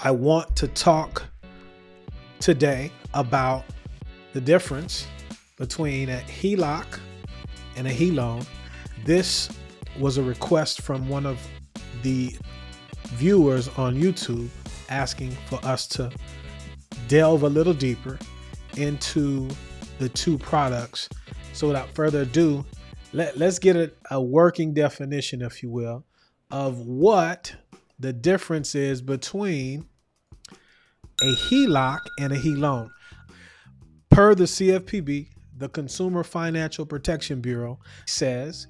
I want to talk today about the difference between a HELOC and a HELOAN. This was a request from one of the viewers on YouTube asking for us to delve a little deeper into the two products. So without further ado, let, let's get a, a working definition, if you will, of what the difference is between a HELOC and a HELOAN. Per the CFPB, the Consumer Financial Protection Bureau says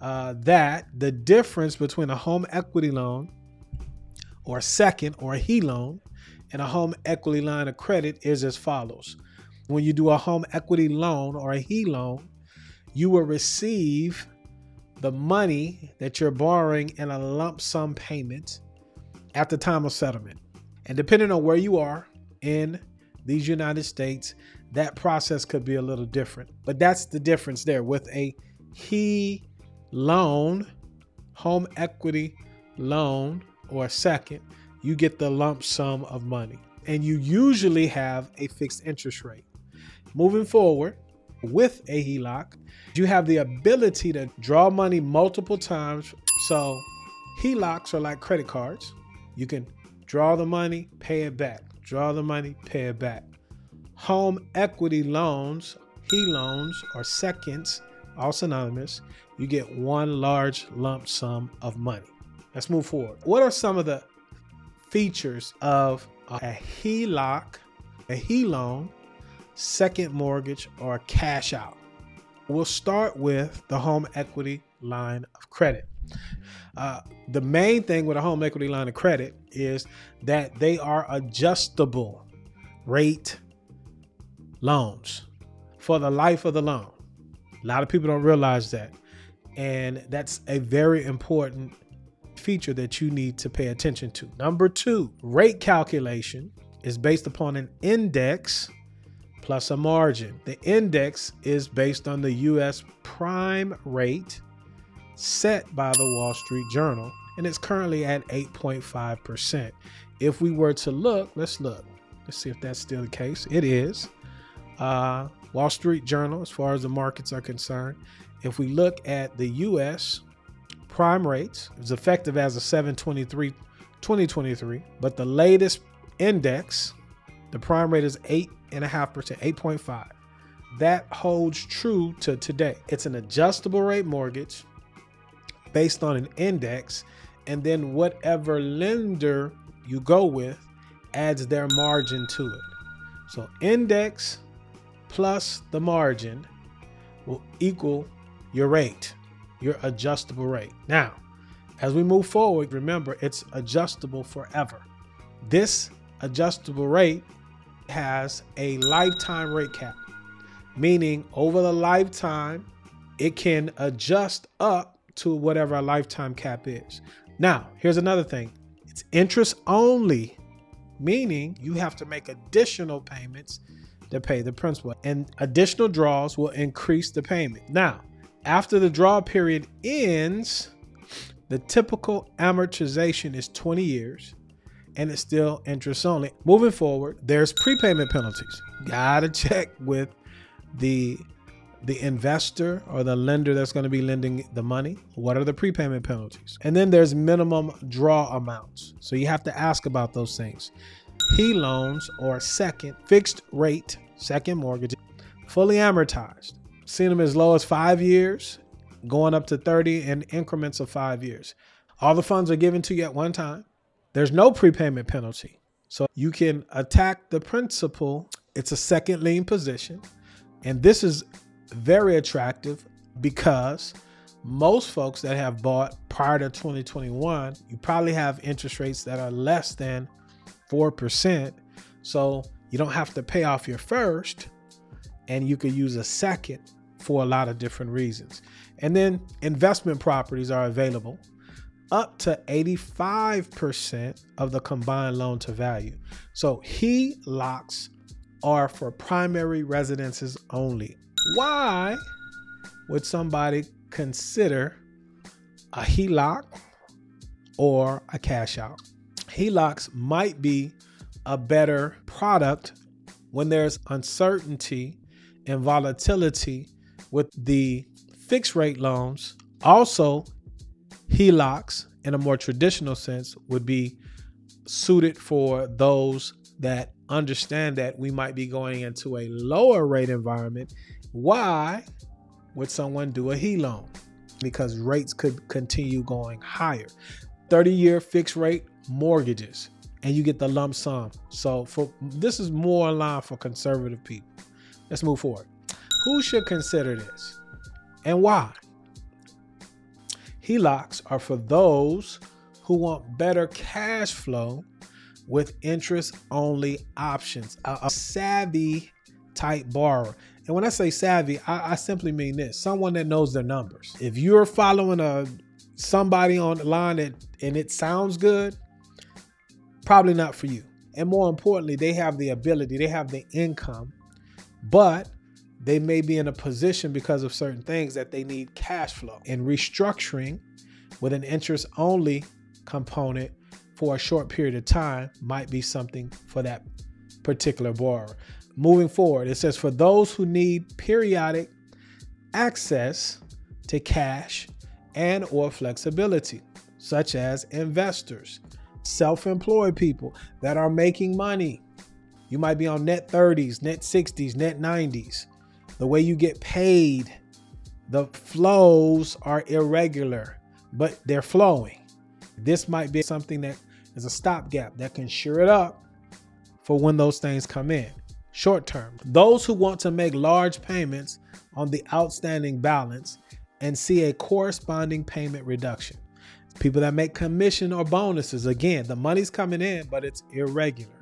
uh, that the difference between a home equity loan or second or a HELOAN and a home equity line of credit is as follows. When you do a home equity loan or a HELOAN, you will receive the money that you're borrowing in a lump sum payment at the time of settlement. And depending on where you are in these United States, that process could be a little different. But that's the difference there with a HE loan, home equity loan, or a second, you get the lump sum of money. And you usually have a fixed interest rate. Moving forward, with a HELOC, you have the ability to draw money multiple times. So HELOCs are like credit cards. You can draw the money, pay it back, draw the money, pay it back. Home equity loans, HE loans, or seconds, all synonymous, you get one large lump sum of money. Let's move forward. What are some of the features of a HELOC, a HE loan, second mortgage, or cash out? We'll start with the home equity line of credit. Uh, the main thing with a home equity line of credit is that they are adjustable rate loans for the life of the loan. A lot of people don't realize that. And that's a very important feature that you need to pay attention to. Number two, rate calculation is based upon an index plus a margin. The index is based on the US prime rate set by the Wall Street Journal, and it's currently at 8.5%. If we were to look, let's look. Let's see if that's still the case. It is. Uh, Wall Street Journal, as far as the markets are concerned, if we look at the U.S. prime rates, it's effective as of 723 2023, but the latest index, the prime rate is 8.5%, 8.5. That holds true to today. It's an adjustable rate mortgage based on an index, and then whatever lender you go with adds their margin to it. So index plus the margin will equal your rate, your adjustable rate. Now, as we move forward, remember it's adjustable forever. This adjustable rate has a lifetime rate cap, meaning over the lifetime, it can adjust up to whatever a lifetime cap is. Now, here's another thing it's interest only, meaning you have to make additional payments to pay the principal, and additional draws will increase the payment. Now, after the draw period ends, the typical amortization is 20 years and it's still interest only. Moving forward, there's prepayment penalties. Gotta check with the the investor or the lender that's going to be lending the money? What are the prepayment penalties? And then there's minimum draw amounts. So you have to ask about those things. HE loans or second fixed rate, second mortgage, fully amortized. Seen them as low as five years, going up to 30 in increments of five years. All the funds are given to you at one time. There's no prepayment penalty. So you can attack the principal. It's a second lien position. And this is very attractive because most folks that have bought prior to 2021, you probably have interest rates that are less than 4%. So you don't have to pay off your first, and you could use a second for a lot of different reasons. And then investment properties are available up to 85% of the combined loan to value. So he locks are for primary residences only why would somebody consider a HELOC or a cash out? HELOCs might be a better product when there's uncertainty and volatility with the fixed rate loans. Also, HELOCs in a more traditional sense would be suited for those that understand that we might be going into a lower rate environment. Why would someone do a HE loan? Because rates could continue going higher. 30 year fixed rate mortgages, and you get the lump sum. So for this is more in line for conservative people. Let's move forward. Who should consider this and why? HELOCs are for those who want better cash flow with interest only options, a, a, savvy type borrower. And when I say savvy, I, I, simply mean this someone that knows their numbers. If you're following a somebody on the line that and it sounds good, probably not for you. And more importantly, they have the ability, they have the income, but they may be in a position because of certain things that they need cash flow. And restructuring with an interest only component for a short period of time might be something for that particular borrower. Moving forward, it says for those who need periodic access to cash and or flexibility, such as investors, self-employed people that are making money. You might be on net 30s, net 60s, net 90s. The way you get paid, the flows are irregular, but they're flowing. This might be something that is a stopgap that can sure it up for when those things come in. Short term, those who want to make large payments on the outstanding balance and see a corresponding payment reduction. People that make commission or bonuses, again, the money's coming in, but it's irregular.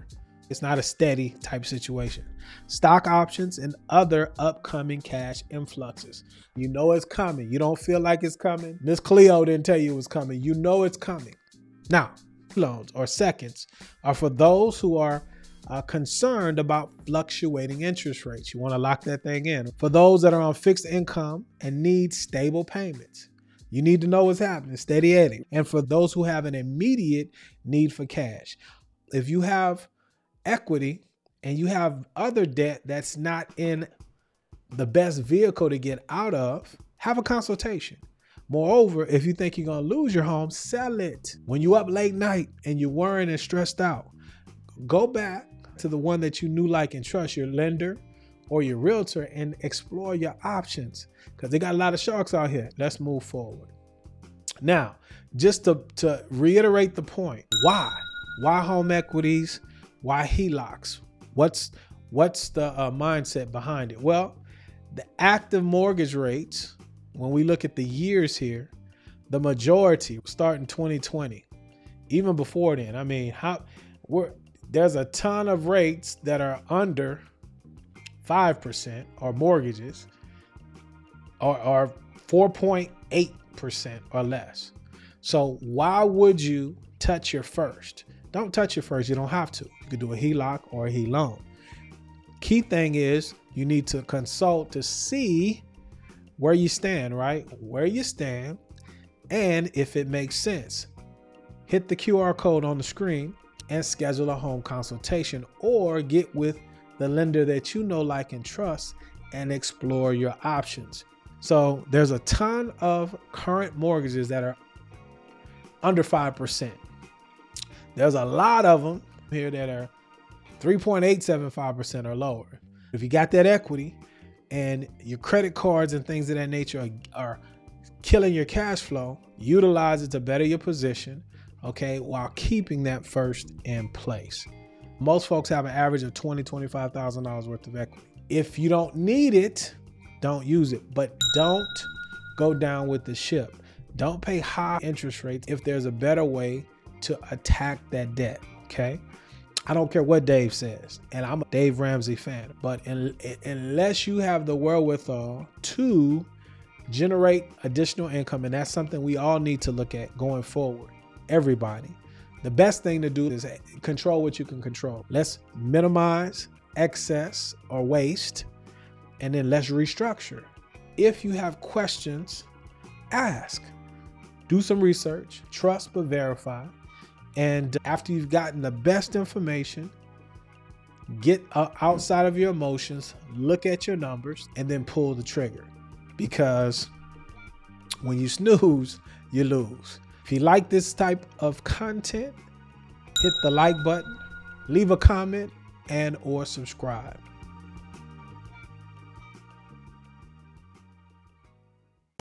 It's not a steady type situation. Stock options and other upcoming cash influxes. You know it's coming. You don't feel like it's coming. Miss Cleo didn't tell you it was coming. You know it's coming. Now, loans or seconds are for those who are uh, concerned about fluctuating interest rates. You want to lock that thing in. For those that are on fixed income and need stable payments, you need to know what's happening, steady Eddie. And for those who have an immediate need for cash, if you have equity and you have other debt that's not in the best vehicle to get out of, have a consultation. Moreover, if you think you're going to lose your home, sell it. When you up late night and you're worrying and stressed out, go back to the one that you knew, like, and trust, your lender or your realtor, and explore your options because they got a lot of sharks out here. Let's move forward. Now, just to, to reiterate the point, why? Why home equities? Why HELOCs? What's what's the uh, mindset behind it? Well, the active mortgage rates, when we look at the years here, the majority start in 2020. Even before then, I mean, how we're there's a ton of rates that are under 5% or mortgages or, or 4.8% or less. So why would you touch your first? Don't touch it first. You don't have to. You could do a HELOC or a HE loan. Key thing is you need to consult to see where you stand, right? Where you stand and if it makes sense. Hit the QR code on the screen and schedule a home consultation or get with the lender that you know, like, and trust and explore your options. So there's a ton of current mortgages that are under 5%. There's a lot of them here that are 3.875% or lower. If you got that equity and your credit cards and things of that nature are, are killing your cash flow, utilize it to better your position, okay, while keeping that first in place. Most folks have an average of $20,000, $25,000 worth of equity. If you don't need it, don't use it, but don't go down with the ship. Don't pay high interest rates if there's a better way to attack that debt, okay? I don't care what Dave says, and I'm a Dave Ramsey fan, but in, in, unless you have the wherewithal to generate additional income, and that's something we all need to look at going forward, everybody, the best thing to do is control what you can control. Let's minimize excess or waste, and then let's restructure. If you have questions, ask. Do some research, trust but verify, And after you've gotten the best information, get outside of your emotions, look at your numbers, and then pull the trigger. Because when you snooze, you lose. If you like this type of content, hit the like button, leave a comment, and or subscribe.